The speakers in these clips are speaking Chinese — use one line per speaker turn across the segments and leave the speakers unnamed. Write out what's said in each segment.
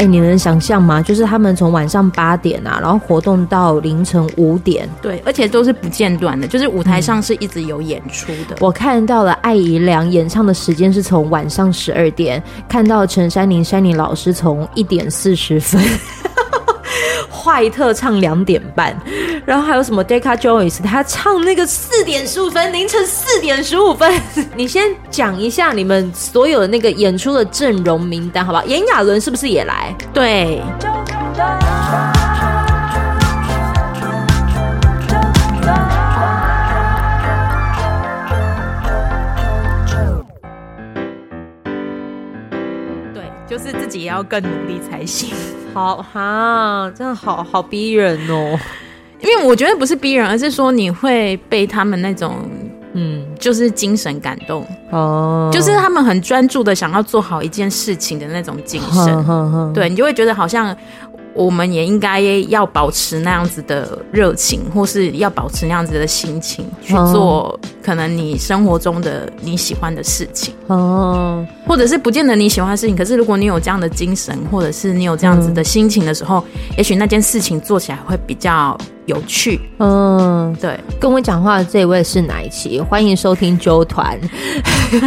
哎，你能想象吗？就是他们从晚上八点啊，然后活动到凌晨五点，
对，而且都是不间断的，就是舞台上是一直有演出的。
嗯、我看到了艾怡良演唱的时间是从晚上十二点，看到陈珊妮珊妮老师从一点四十分。坏特唱两点半，然后还有什么 Deca Joyce，他唱那个四点十五分，凌晨四点十五分。你先讲一下你们所有的那个演出的阵容名单，好不好？炎亚纶是不是也来？
对。对，就是自己也要更努力才行。
好哈，真的好好逼人哦！
因为我觉得不是逼人，而是说你会被他们那种，嗯，就是精神感动。哦，就是他们很专注的想要做好一件事情的那种精神，呵呵呵。对，你就会觉得好像。我们也应该要保持那样子的热情，或是要保持那样子的心情去做可能你生活中的你喜欢的事情。哦，或者是不见得你喜欢的事情，可是如果你有这样的精神，或者是你有这样子的心情的时候，也许那件事情做起来会比较有趣。嗯，对，
跟我讲话的这位是哪一期？欢迎收听周团。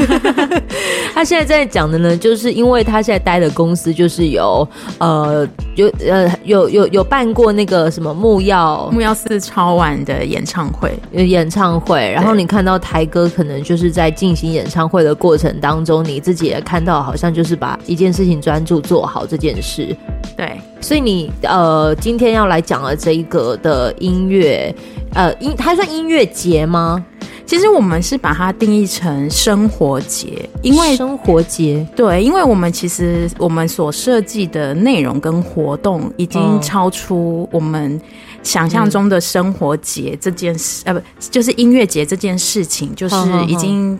他现在在讲的呢，就是因为他现在待的公司就是有呃有呃有有有办过那个什么木曜
木曜四超晚的演唱会，
有演唱会，然后你看到台哥可能就是在进行演唱会的过程当中，你自己也看到好像就是把一件事情专注做好这件事。
对，
所以你呃今天要来讲的这一个的音乐呃音，它算音乐节吗？
其实我们是把它定义成生活节，因为
生活节
对，因为我们其实我们所设计的内容跟活动已经超出我们想象中的生活节这件事，嗯、呃，不就是音乐节这件事情，就是已经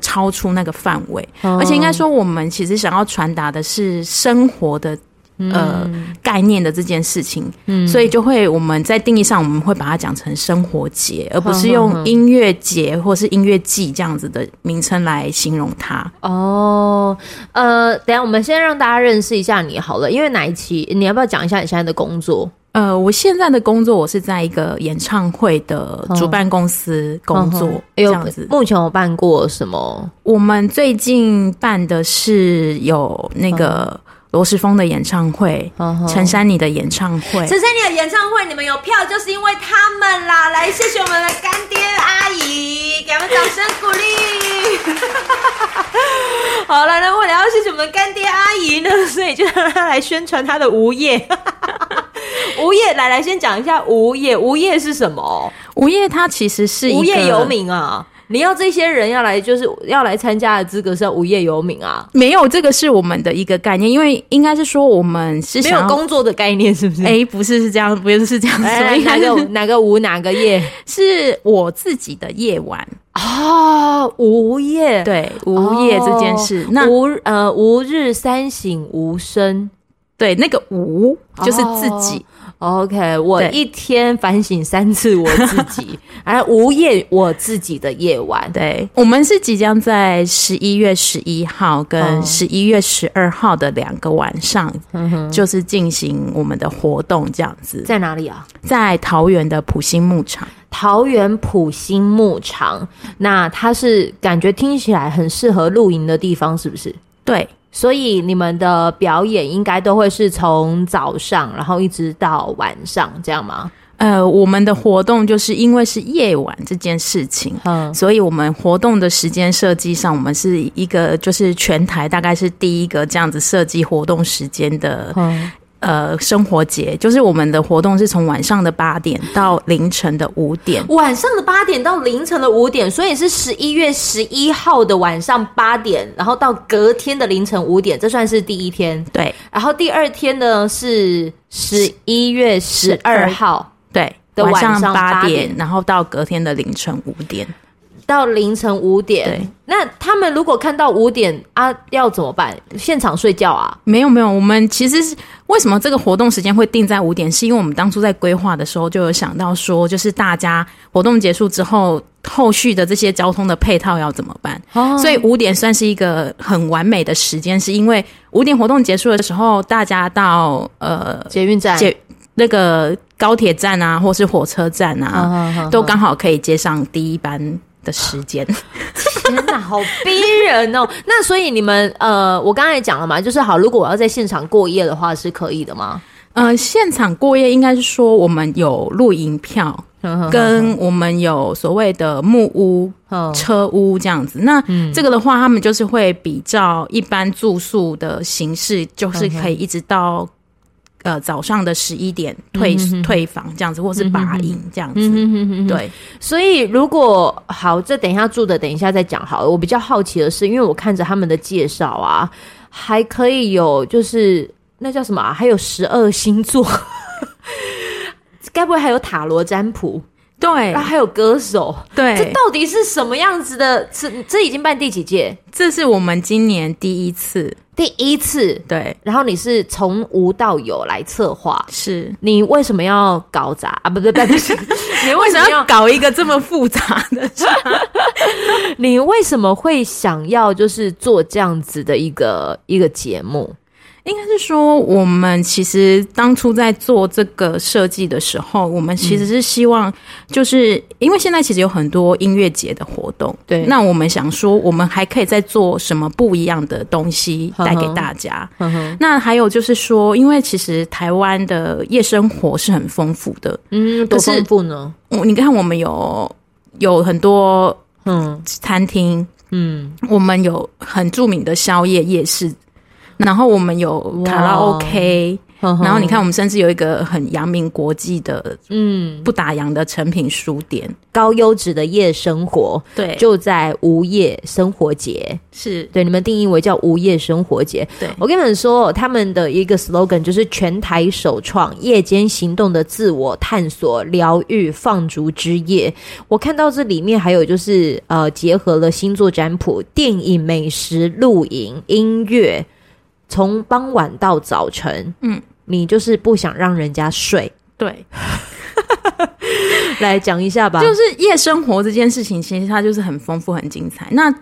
超出那个范围，而且应该说我们其实想要传达的是生活的。呃，嗯、概念的这件事情，嗯，所以就会我们在定义上，我们会把它讲成生活节，而不是用音乐节或是音乐季这样子的名称来形容它。
哦，呃，等下我们先让大家认识一下你好了，因为哪一期你要不要讲一下你现在的工作？
呃，我现在的工作，我是在一个演唱会的主办公司工作，哦、这样子。
目前我办过什么？
我们最近办的是有那个。哦罗时丰的演唱会，陈珊妮的演唱会，
陈珊妮的演唱会，你们有票就是因为他们啦！来，谢谢我们的干爹阿姨，给我们掌声鼓励。好了，那为了要谢谢我们的干爹阿姨呢，所以就让他来宣传他的无业。无业，来来，先讲一下无业。无业是什么？
无业，它其实是
无业游民啊。你要这些人要来，就是要来参加的资格是要无业游民啊？
没有，这个是我们的一个概念，因为应该是说我们是
没有工作的概念，是不是？
哎，不是，是这样，不是是这样 说。
哪个哪个无哪个业？
是我自己的夜晚
啊，无业，
对，无业这件事，哦、那
无呃吾日三省吾身，
对，那个无就是自己。哦
OK，我一天反省三次我自己，哎对，无夜我自己的夜晚。
对，我们是即将在十一月十一号跟十一月十二号的两个晚上，嗯、就是进行我们的活动，这样子。
在哪里啊？
在桃园的普心牧场。
桃园普心牧场，那它是感觉听起来很适合露营的地方，是不是？
对。
所以你们的表演应该都会是从早上，然后一直到晚上，这样吗？
呃，我们的活动就是因为是夜晚这件事情，嗯，所以我们活动的时间设计上，我们是一个就是全台大概是第一个这样子设计活动时间的，嗯。呃，生活节就是我们的活动是从晚上的八点到凌晨的五点，
晚上的八点到凌晨的五点，所以是十一月十一号的晚上八点，然后到隔天的凌晨五点，这算是第一天。
对，
然后第二天呢是十一月十二号，
对，的晚上八点，然后到隔天的凌晨五点。
到凌晨五点。对，那他们如果看到五点啊，要怎么办？现场睡觉啊？
没有没有，我们其实是为什么这个活动时间会定在五点？是因为我们当初在规划的时候就有想到说，就是大家活动结束之后，后续的这些交通的配套要怎么办？哦，所以五点算是一个很完美的时间，是因为五点活动结束的时候，大家到呃
捷运站
捷那个。高铁站啊，或是火车站啊，都刚好可以接上第一班的时间。
天哪，好逼人哦！那所以你们呃，我刚才讲了嘛，就是好，如果我要在现场过夜的话，是可以的吗？
呃，现场过夜应该是说我们有露营票，跟我们有所谓的木屋、车屋这样子。那这个的话，他们就是会比较一般住宿的形式，就是可以一直到。呃，早上的十一点退、退房这样子，或是拔营这样子，对。
所以如果好，这等一下住的，等一下再讲好了。我比较好奇的是，因为我看着他们的介绍啊，还可以有就是那叫什么啊？还有十二星座，该不会还有塔罗占卜？
对，
然后还有歌手，
对，
这到底是什么样子的？这这已经办第几届？
这是我们今年第一次。
第一次，
对，
然后你是从无到有来策划，
是
你为什么要搞砸啊？不对，不是，
你为什么要搞一个这么复杂的？
你为什么会想要就是做这样子的一个一个节目？
应该是说，我们其实当初在做这个设计的时候，我们其实是希望，就是因为现在其实有很多音乐节的活动，对，那我们想说，我们还可以再做什么不一样的东西带给大家。呵呵，那还有就是说，因为其实台湾的夜生活是很丰富的，
嗯，多丰富呢？
你看，我们有有很多嗯餐厅，嗯，我们有很著名的宵夜夜市。然后我们有卡拉 OK，然后你看，我们甚至有一个很扬名国际的，嗯，不打烊的成品书店，
高优质的夜生活，
对，
就在无夜生活节，
是。
对你们定义为叫无夜生活节。
对，
我跟你们说，他们的一个 slogan 就是全台首创夜间行动的自我探索、疗愈、放逐之夜。我看到这里面还有就是呃，结合了星座占卜、电影、美食、露营、音乐。从傍晚到早晨，嗯，你就是不想让人家睡，
对，
来讲一下吧。
就是夜生活这件事情，其实它就是很丰富、很精彩。那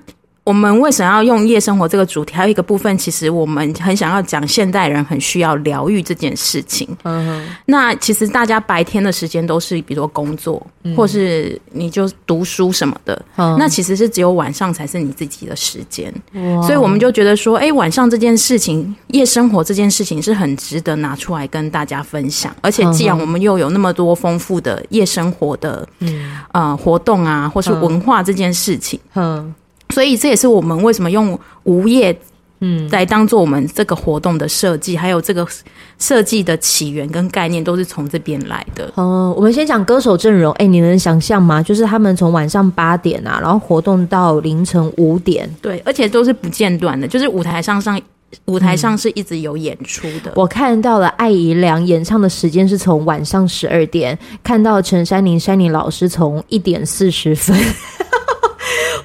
我们为什么要用夜生活这个主题？还有一个部分，其实我们很想要讲现代人很需要疗愈这件事情。嗯哼，那其实大家白天的时间都是，比如说工作，嗯、或是你就读书什么的。嗯，那其实是只有晚上才是你自己的时间。哇所以我们就觉得说，哎、欸，晚上这件事情，夜生活这件事情是很值得拿出来跟大家分享。而且，既然我们又有那么多丰富的夜生活的嗯呃活动啊，或是文化这件事情，嗯。嗯所以这也是我们为什么用无业，嗯，来当做我们这个活动的设计，还有这个设计的起源跟概念都是从这边来的。
哦、嗯，我们先讲歌手阵容，哎、欸，你能想象吗？就是他们从晚上八点啊，然后活动到凌晨五点，
对，而且都是不间断的，就是舞台上上舞台上是一直有演出的。
我看到了艾怡良演唱的时间是从晚上十二点，看到陈珊妮珊妮老师从一点四十分。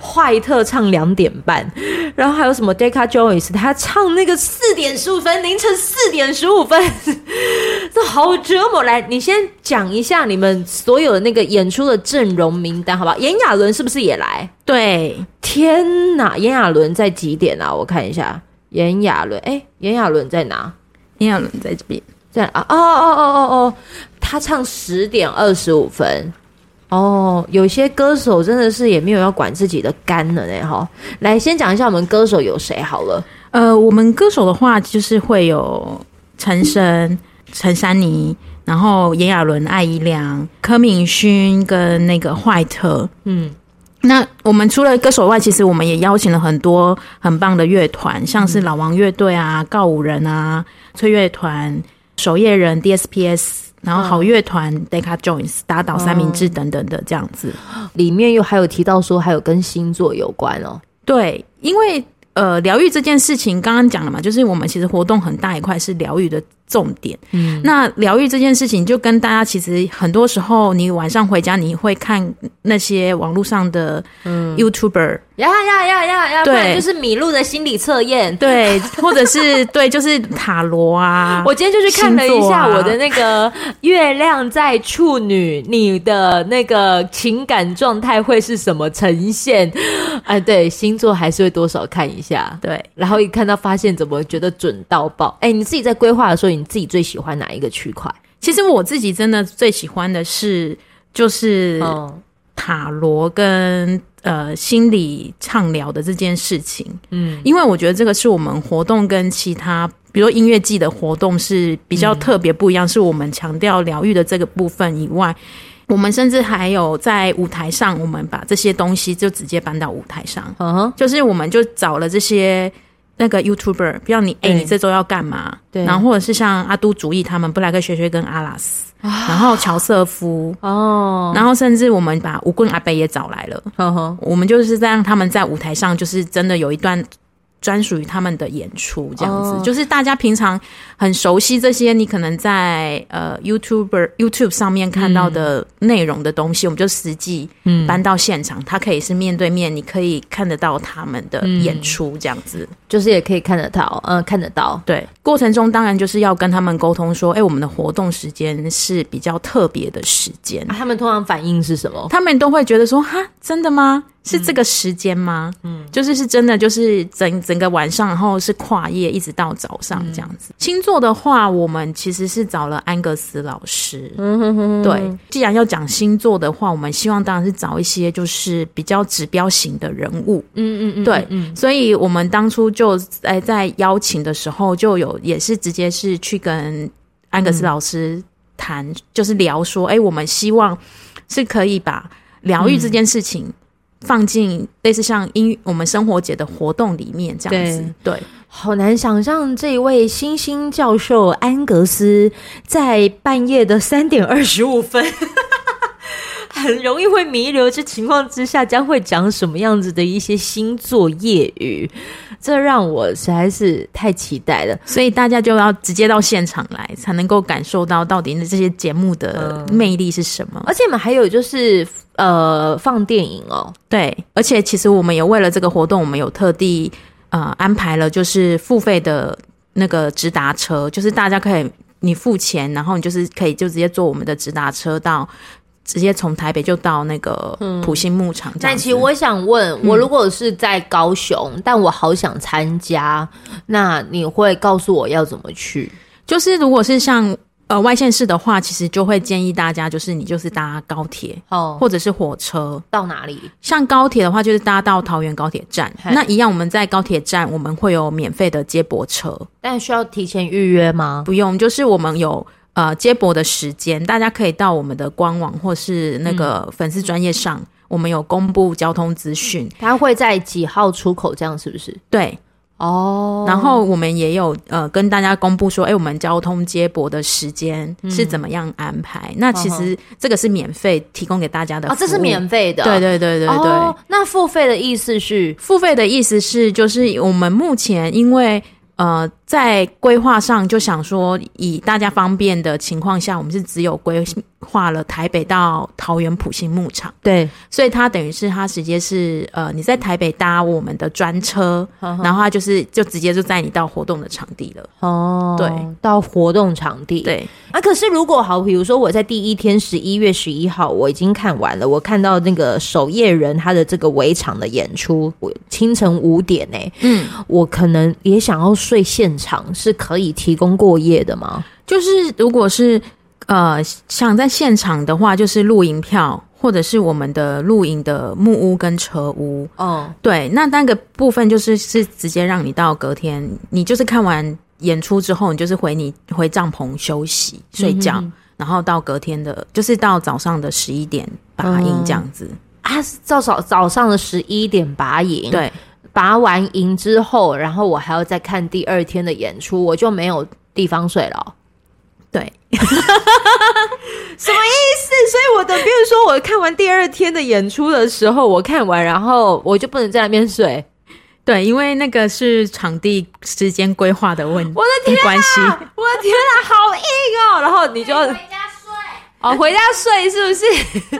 坏特唱两点半，然后还有什么 Deca Joyce，他唱那个四点十五分，凌晨四点十五分，这好折磨。来，你先讲一下你们所有的那个演出的阵容名单，好不好？炎亚纶是不是也来？
对，
天哪，炎亚纶在几点啊？我看一下，炎亚纶，哎，炎亚纶在哪？
炎亚纶在这边，
在啊，哦哦哦哦哦，他唱十点二十五分。哦，有些歌手真的是也没有要管自己的肝了呢，哈。来，先讲一下我们歌手有谁好了。
呃，我们歌手的话就是会有陈升、陈珊妮，然后炎亚纶、艾怡良、柯敏勋跟那个坏特。嗯，那我们除了歌手外，其实我们也邀请了很多很棒的乐团，像是老王乐队啊、告五人啊、催乐团、守夜人、DSPS。然后好乐团 Deca Joins 打倒三明治等等的这样子，
里面又还有提到说还有跟星座有关哦。
对，因为呃疗愈这件事情刚刚讲了嘛，就是我们其实活动很大一块是疗愈的重点。嗯，那疗愈这件事情，就跟大家其实很多时候，你晚上回家你会看那些网络上的嗯 YouTuber。
呀呀呀呀呀！对，就是米露的心理测验，
对，或者是 对，就是塔罗啊。
我今天就去看了一下我的那个月亮在处女，你的那个情感状态会是什么呈现？哎，对，星座还是会多少看一下。
对，
然后一看到发现，怎么觉得准到爆？哎，你自己在规划的时候，你自己最喜欢哪一个区块？
其实我自己真的最喜欢的是，就是塔罗跟。呃，心理畅聊的这件事情，嗯，因为我觉得这个是我们活动跟其他，比如音乐季的活动是比较特别不一样，嗯、是我们强调疗愈的这个部分以外，我们甚至还有在舞台上，我们把这些东西就直接搬到舞台上，嗯哼，就是我们就找了这些。那个 YouTuber，比如你，哎、欸，你这周要干嘛？对，然后或者是像阿都主义他们，布莱克学学跟阿拉斯，啊、然后乔瑟夫，哦，然后甚至我们把吴棍阿伯也找来了，呵呵，我们就是在让他们在舞台上，就是真的有一段。专属于他们的演出，这样子、oh. 就是大家平常很熟悉这些，你可能在呃 YouTuber YouTube 上面看到的内容的东西，嗯、我们就实际搬到现场，它可以是面对面，你可以看得到他们的演出，这样子、嗯、
就是也可以看得到，嗯、呃，看得到。
对，过程中当然就是要跟他们沟通说，哎、欸，我们的活动时间是比较特别的时间、
啊，他们通常反应是什么？
他们都会觉得说，哈，真的吗？是这个时间吗？嗯，就是是真的，就是整整个晚上，然后是跨夜一直到早上这样子。嗯、星座的话，我们其实是找了安格斯老师。嗯哼哼。对，既然要讲星座的话，我们希望当然是找一些就是比较指标型的人物。嗯嗯嗯。对，嗯。所以我们当初就在在邀请的时候，就有也是直接是去跟安格斯老师谈，嗯、就是聊说，哎、欸，我们希望是可以把疗愈这件事情、嗯。放进类似像音我们生活节的活动里面这样子，对，对，
好难想象这一位星星教授安格斯在半夜的三点二十五分，很容易会弥留之情况之下，将会讲什么样子的一些星座业语，这让我实在是太期待了。
所以大家就要直接到现场来，才能够感受到到底这些节目的魅力是什么。
而且我们还有就是。呃，放电影哦，
对，而且其实我们也为了这个活动，我们有特地呃安排了，就是付费的那个直达车，就是大家可以你付钱，然后你就是可以就直接坐我们的直达车到，直接从台北就到那个普兴牧场。
但其实我想问，我如果是在高雄，嗯、但我好想参加，那你会告诉我要怎么去？
就是如果是像。呃，外县市的话，其实就会建议大家，就是你就是搭高铁哦，或者是火车
到哪里？
像高铁的话，就是搭到桃园高铁站。那一样，我们在高铁站，我们会有免费的接驳车，
但需要提前预约吗？
不用，就是我们有呃接驳的时间，大家可以到我们的官网或是那个粉丝专业上，嗯、我们有公布交通资讯。
它会在几号出口？这样是不是？
对。哦，然后我们也有呃跟大家公布说，哎，我们交通接驳的时间是怎么样安排？嗯、那其实这个是免费提供给大家的。
哦，这是免费的。
对对对对对。哦，
那付费的意思是？
付费的意思是，就是我们目前因为。呃，在规划上就想说，以大家方便的情况下，我们是只有规划了台北到桃园普兴牧场。
对，
所以它等于是它直接是呃，你在台北搭我们的专车，呵呵然后它就是就直接就载你到活动的场地了。哦，对，
到活动场地。
对
啊，可是如果好，比如说我在第一天十一月十一号我已经看完了，我看到那个守夜人他的这个围场的演出，我清晨五点呢、欸，嗯，我可能也想要。睡现场是可以提供过夜的吗？
就是如果是呃想在现场的话，就是露营票，或者是我们的露营的木屋跟车屋。哦，对，那那个部分就是是直接让你到隔天，你就是看完演出之后，你就是回你回帐篷休息睡觉，然后到隔天的，就是到早上的十一点拔营这样子。嗯、
啊，早早早上的十一点拔营，
对。
拔完营之后，然后我还要再看第二天的演出，我就没有地方睡了喔。
对，
什么意思？所以我的，比如说我看完第二天的演出的时候，我看完，然后我就不能在那边睡。
对，因为那个是场地时间规划的问题，
我的天啊，
关系，
我的天啊，好硬哦！然后你就。哦，回家睡是不是？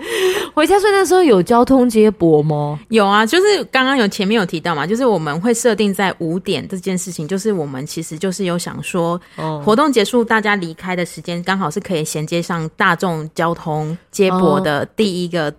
回家睡那时候有交通接驳吗？
有啊，就是刚刚有前面有提到嘛，就是我们会设定在五点这件事情，就是我们其实就是有想说，哦、活动结束大家离开的时间刚好是可以衔接上大众交通接驳的第一个。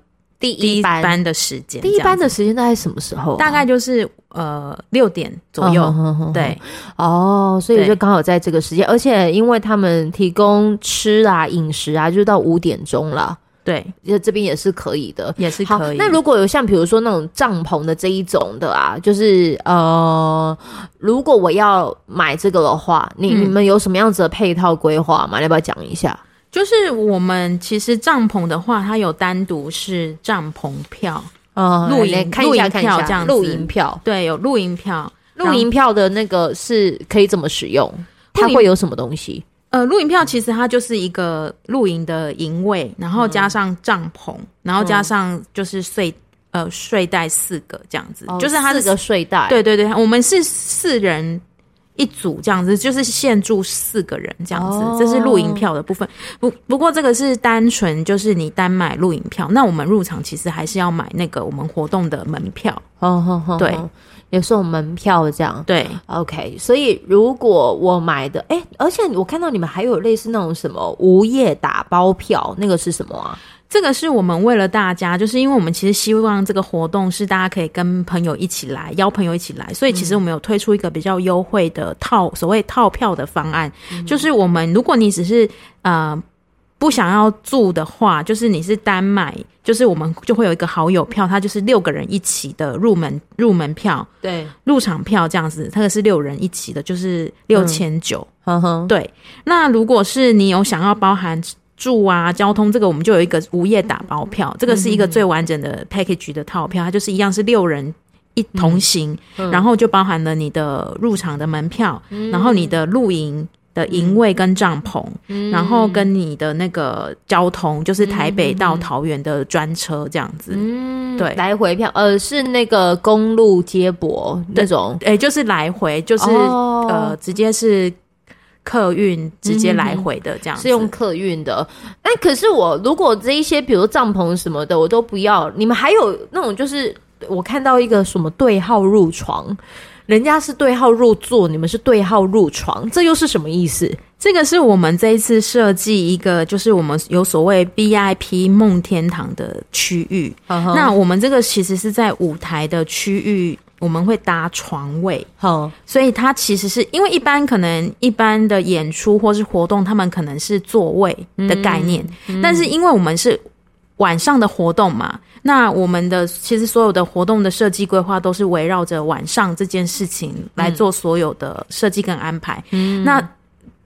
哦第一班的时间，
第一班的时间大概什么时候？
大概就是呃六点左右。对，
哦，所以就刚好在这个时间，而且因为他们提供吃啊、饮食啊，就到五点钟了。
对，
就这边也是可以的，
也是可以。
那如果有像比如说那种帐篷的这一种的啊，就是呃，如果我要买这个的话，你你们有什么样子的配套规划吗？要不要讲一下？
就是我们其实帐篷的话，它有单独是帐篷票，呃，露营露营票这样子，
露营票，
对，有露营票，
露营票的那个是可以怎么使用？它会有什么东西？
呃，露营票其实它就是一个露营的营位，然后加上帐篷，嗯、然后加上就是睡呃睡袋四个这样子，
哦、
就是它
四个睡袋，
对对对，我们是四人。一组这样子，就是限住四个人这样子，哦、这是露营票的部分。不不过这个是单纯就是你单买露营票，那我们入场其实还是要买那个我们活动的门票。哦哦哦，对，
有送门票这样。
对
，OK。所以如果我买的，哎、欸，而且我看到你们还有类似那种什么无业打包票，那个是什么啊？
这个是我们为了大家，就是因为我们其实希望这个活动是大家可以跟朋友一起来，邀朋友一起来，所以其实我们有推出一个比较优惠的套，所谓套票的方案，嗯、就是我们如果你只是呃不想要住的话，就是你是单买，就是我们就会有一个好友票，它就是六个人一起的入门入门票，
对，
入场票这样子，它是六人一起的，就是六千九，
嗯哼，
对。那如果是你有想要包含。住啊，交通这个我们就有一个无业打包票，这个是一个最完整的 package 的套票，它就是一样是六人一同行，然后就包含了你的入场的门票，嗯、然后你的露营的营位跟帐篷，嗯、然后跟你的那个交通，就是台北到桃园的专车这样子，
嗯，
对，
来回票，呃，是那个公路接驳那种，
哎，就是来回，就是、哦、呃，直接是。客运直接来回的这样子，
是用客运的。那，可是我如果这一些，比如帐篷什么的，我都不要。你们还有那种，就是我看到一个什么对号入床，人家是对号入座，你们是对号入床，这又是什么意思？
这个是我们这一次设计一个，就是我们有所谓 VIP 梦天堂的区域。Uh huh. 那我们这个其实是在舞台的区域。我们会搭床位，好，oh. 所以它其实是因为一般可能一般的演出或是活动，他们可能是座位的概念，嗯、但是因为我们是晚上的活动嘛，那我们的其实所有的活动的设计规划都是围绕着晚上这件事情来做所有的设计跟安排。嗯，那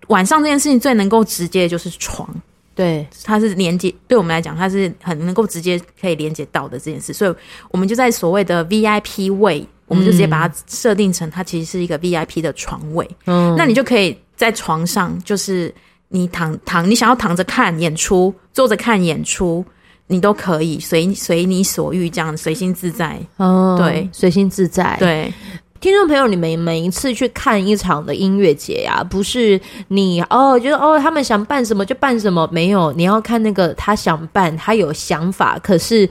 晚上这件事情最能够直接的就是床。
对，
它是连接，对我们来讲，它是很能够直接可以连接到的这件事，所以我们就在所谓的 VIP 位，我们就直接把它设定成它其实是一个 VIP 的床位。嗯，那你就可以在床上，就是你躺躺，你想要躺着看演出，坐着看演出，你都可以随随你所欲，这样随心自在。
哦，
对，
随心自在，
对。
听众朋友，你们每一次去看一场的音乐节呀，不是你哦，觉得哦，他们想办什么就办什么，没有，你要看那个他想办，他有想法，可是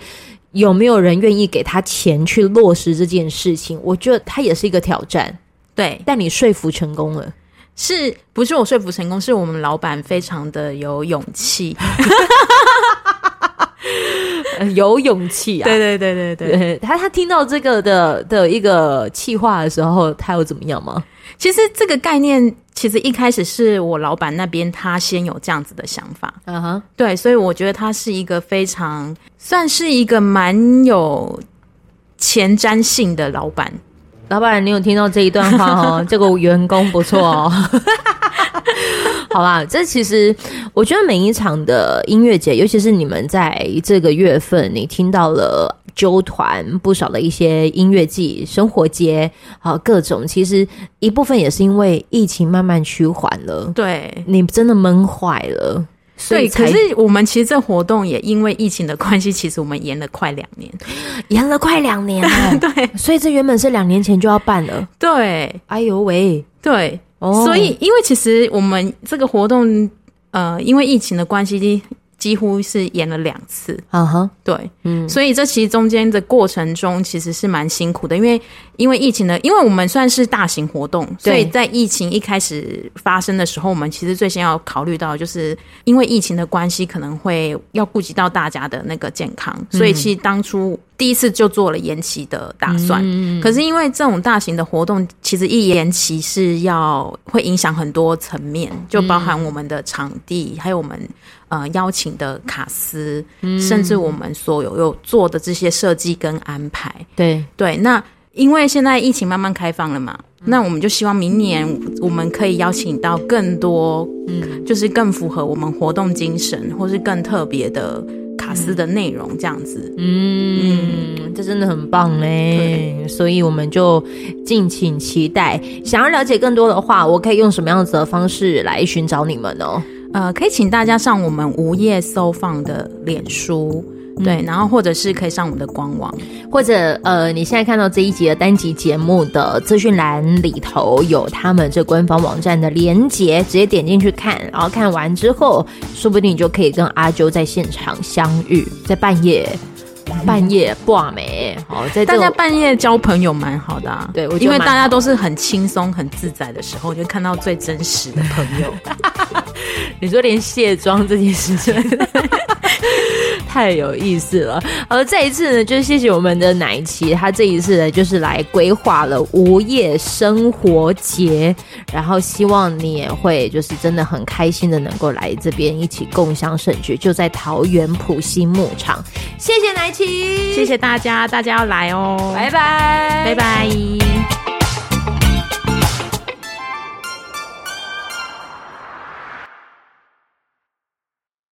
有没有人愿意给他钱去落实这件事情？我觉得他也是一个挑战。
对，
但你说服成功了，
是不是我说服成功？是我们老板非常的有勇气。
有勇气啊！
对对对对
对，他他听到这个的的一个气话的时候，他有怎么样吗？
其实这个概念，其实一开始是我老板那边他先有这样子的想法。嗯哼、uh，huh. 对，所以我觉得他是一个非常算是一个蛮有前瞻性的老板。
老板，你有听到这一段话哦？这个员工不错哦。好吧，这其实我觉得每一场的音乐节，尤其是你们在这个月份，你听到了纠团不少的一些音乐季、生活节，好各种，其实一部分也是因为疫情慢慢趋缓了。
对，
你真的闷坏了。所以
可是我们其实这活动也因为疫情的关系，其实我们延了快两年，
延了快两年了。
对，
所以这原本是两年前就要办了。
对，
哎呦喂，
对，所以因为其实我们这个活动，呃，因为疫情的关系。几乎是演了两次，啊哈、uh，huh. 对，嗯，所以这其实中间的过程中其实是蛮辛苦的，因为因为疫情的，因为我们算是大型活动，所以在疫情一开始发生的时候，我们其实最先要考虑到，就是因为疫情的关系，可能会要顾及到大家的那个健康，嗯、所以其实当初。第一次就做了延期的打算，嗯、可是因为这种大型的活动，其实一延期是要会影响很多层面，就包含我们的场地，还有我们呃邀请的卡司，嗯、甚至我们所有有做的这些设计跟安排。对对，那因为现在疫情慢慢开放了嘛，嗯、那我们就希望明年我们可以邀请到更多，嗯，就是更符合我们活动精神，或是更特别的。卡司的内容这样子，
嗯，嗯，这真的很棒嘞，对所以我们就敬请期待。想要了解更多的话，我可以用什么样子的方式来寻找你们呢？
呃，可以请大家上我们无业搜放的脸书。对，然后或者是可以上我们的官网，
或者呃，你现在看到这一集的单集节目的资讯栏里头有他们这官方网站的连接，直接点进去看，然后看完之后，说不定你就可以跟阿啾在现场相遇，在半夜，半夜挂眉？好，在
大家半夜交朋友蛮好的啊，对，我因为大家都是很轻松、很自在的时候，就看到最真实的朋友。
你说连卸妆这件事情。太有意思了，而这一次呢，就是谢谢我们的奶琪，他这一次呢，就是来规划了无业生活节，然后希望你也会就是真的很开心的能够来这边一起共享盛举，就在桃园普心牧场。谢谢奶琪，
谢谢大家，大家要来哦，
拜拜，
拜拜。